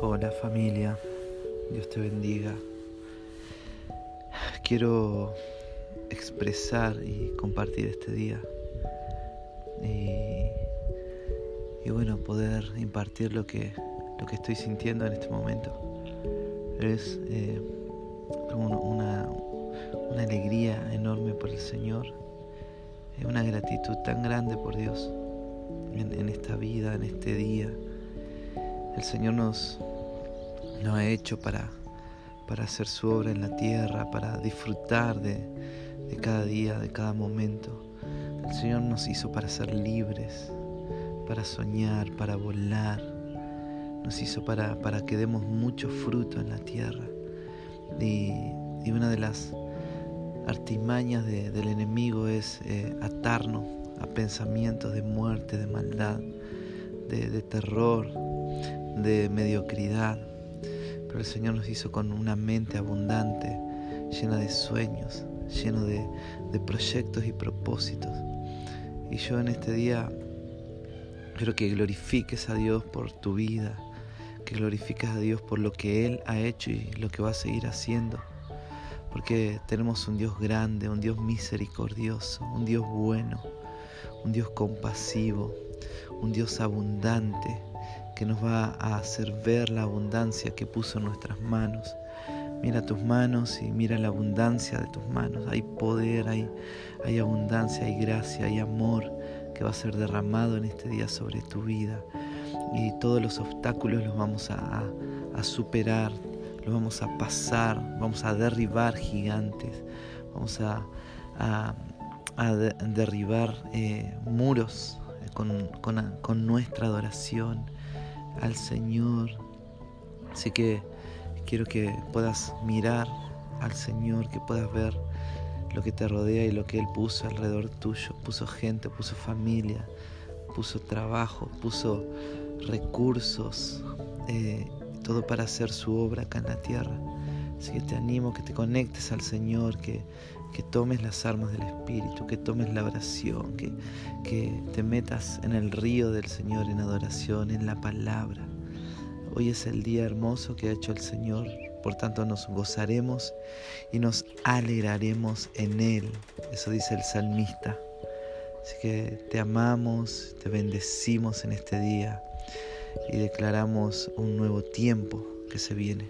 Hola familia, Dios te bendiga. Quiero expresar y compartir este día y, bueno, poder impartir lo que, lo que estoy sintiendo en este momento. Es eh, una, una alegría enorme por el Señor, es una gratitud tan grande por Dios en, esta vida, en este día. El Señor nos, nos ha hecho para, para hacer su obra en la tierra, para disfrutar de, de cada día, de cada momento. El Señor nos hizo para ser libres, para soñar, para volar. Nos hizo para, para que demos mucho fruto en la tierra. Y, y una de las artimañas del enemigo es eh, atarnos a pensamientos de muerte, de maldad, de, terror, de mediocridad. El Señor nos hizo con una mente abundante, llena de sueños, lleno de, de proyectos y propósitos. Y yo en este día quiero que glorifiques a Dios por tu vida, que glorifiques a Dios por lo que Él ha hecho y lo que va a seguir haciendo. Porque tenemos un Dios grande, un Dios misericordioso, un Dios bueno, un Dios compasivo, un Dios abundante que nos va a hacer ver la abundancia que puso en nuestras manos. Mira tus manos y mira la abundancia de tus manos. Hay poder, hay, hay abundancia, hay gracia, hay amor que va a ser derramado en este día sobre tu vida. Y todos los obstáculos los vamos a, a superar, los vamos a pasar, vamos a derribar gigantes, vamos a, a a derribar eh, muros eh, con, nuestra adoración al Señor. Así que quiero que puedas mirar al Señor, que puedas ver lo que te rodea y lo que Él puso alrededor tuyo. Puso gente, puso familia, puso trabajo, puso recursos, eh, todo para hacer su obra acá en la tierra. Así que te animo que te conectes al Señor, que, que tomes las armas del Espíritu, que tomes la oración, que, que te metas en el río del Señor en adoración, en la palabra. Hoy es el día hermoso que ha hecho el Señor, por tanto nos gozaremos y nos alegraremos en Él. Eso dice el salmista. Así que te amamos, te bendecimos en este día y declaramos un nuevo tiempo que se viene.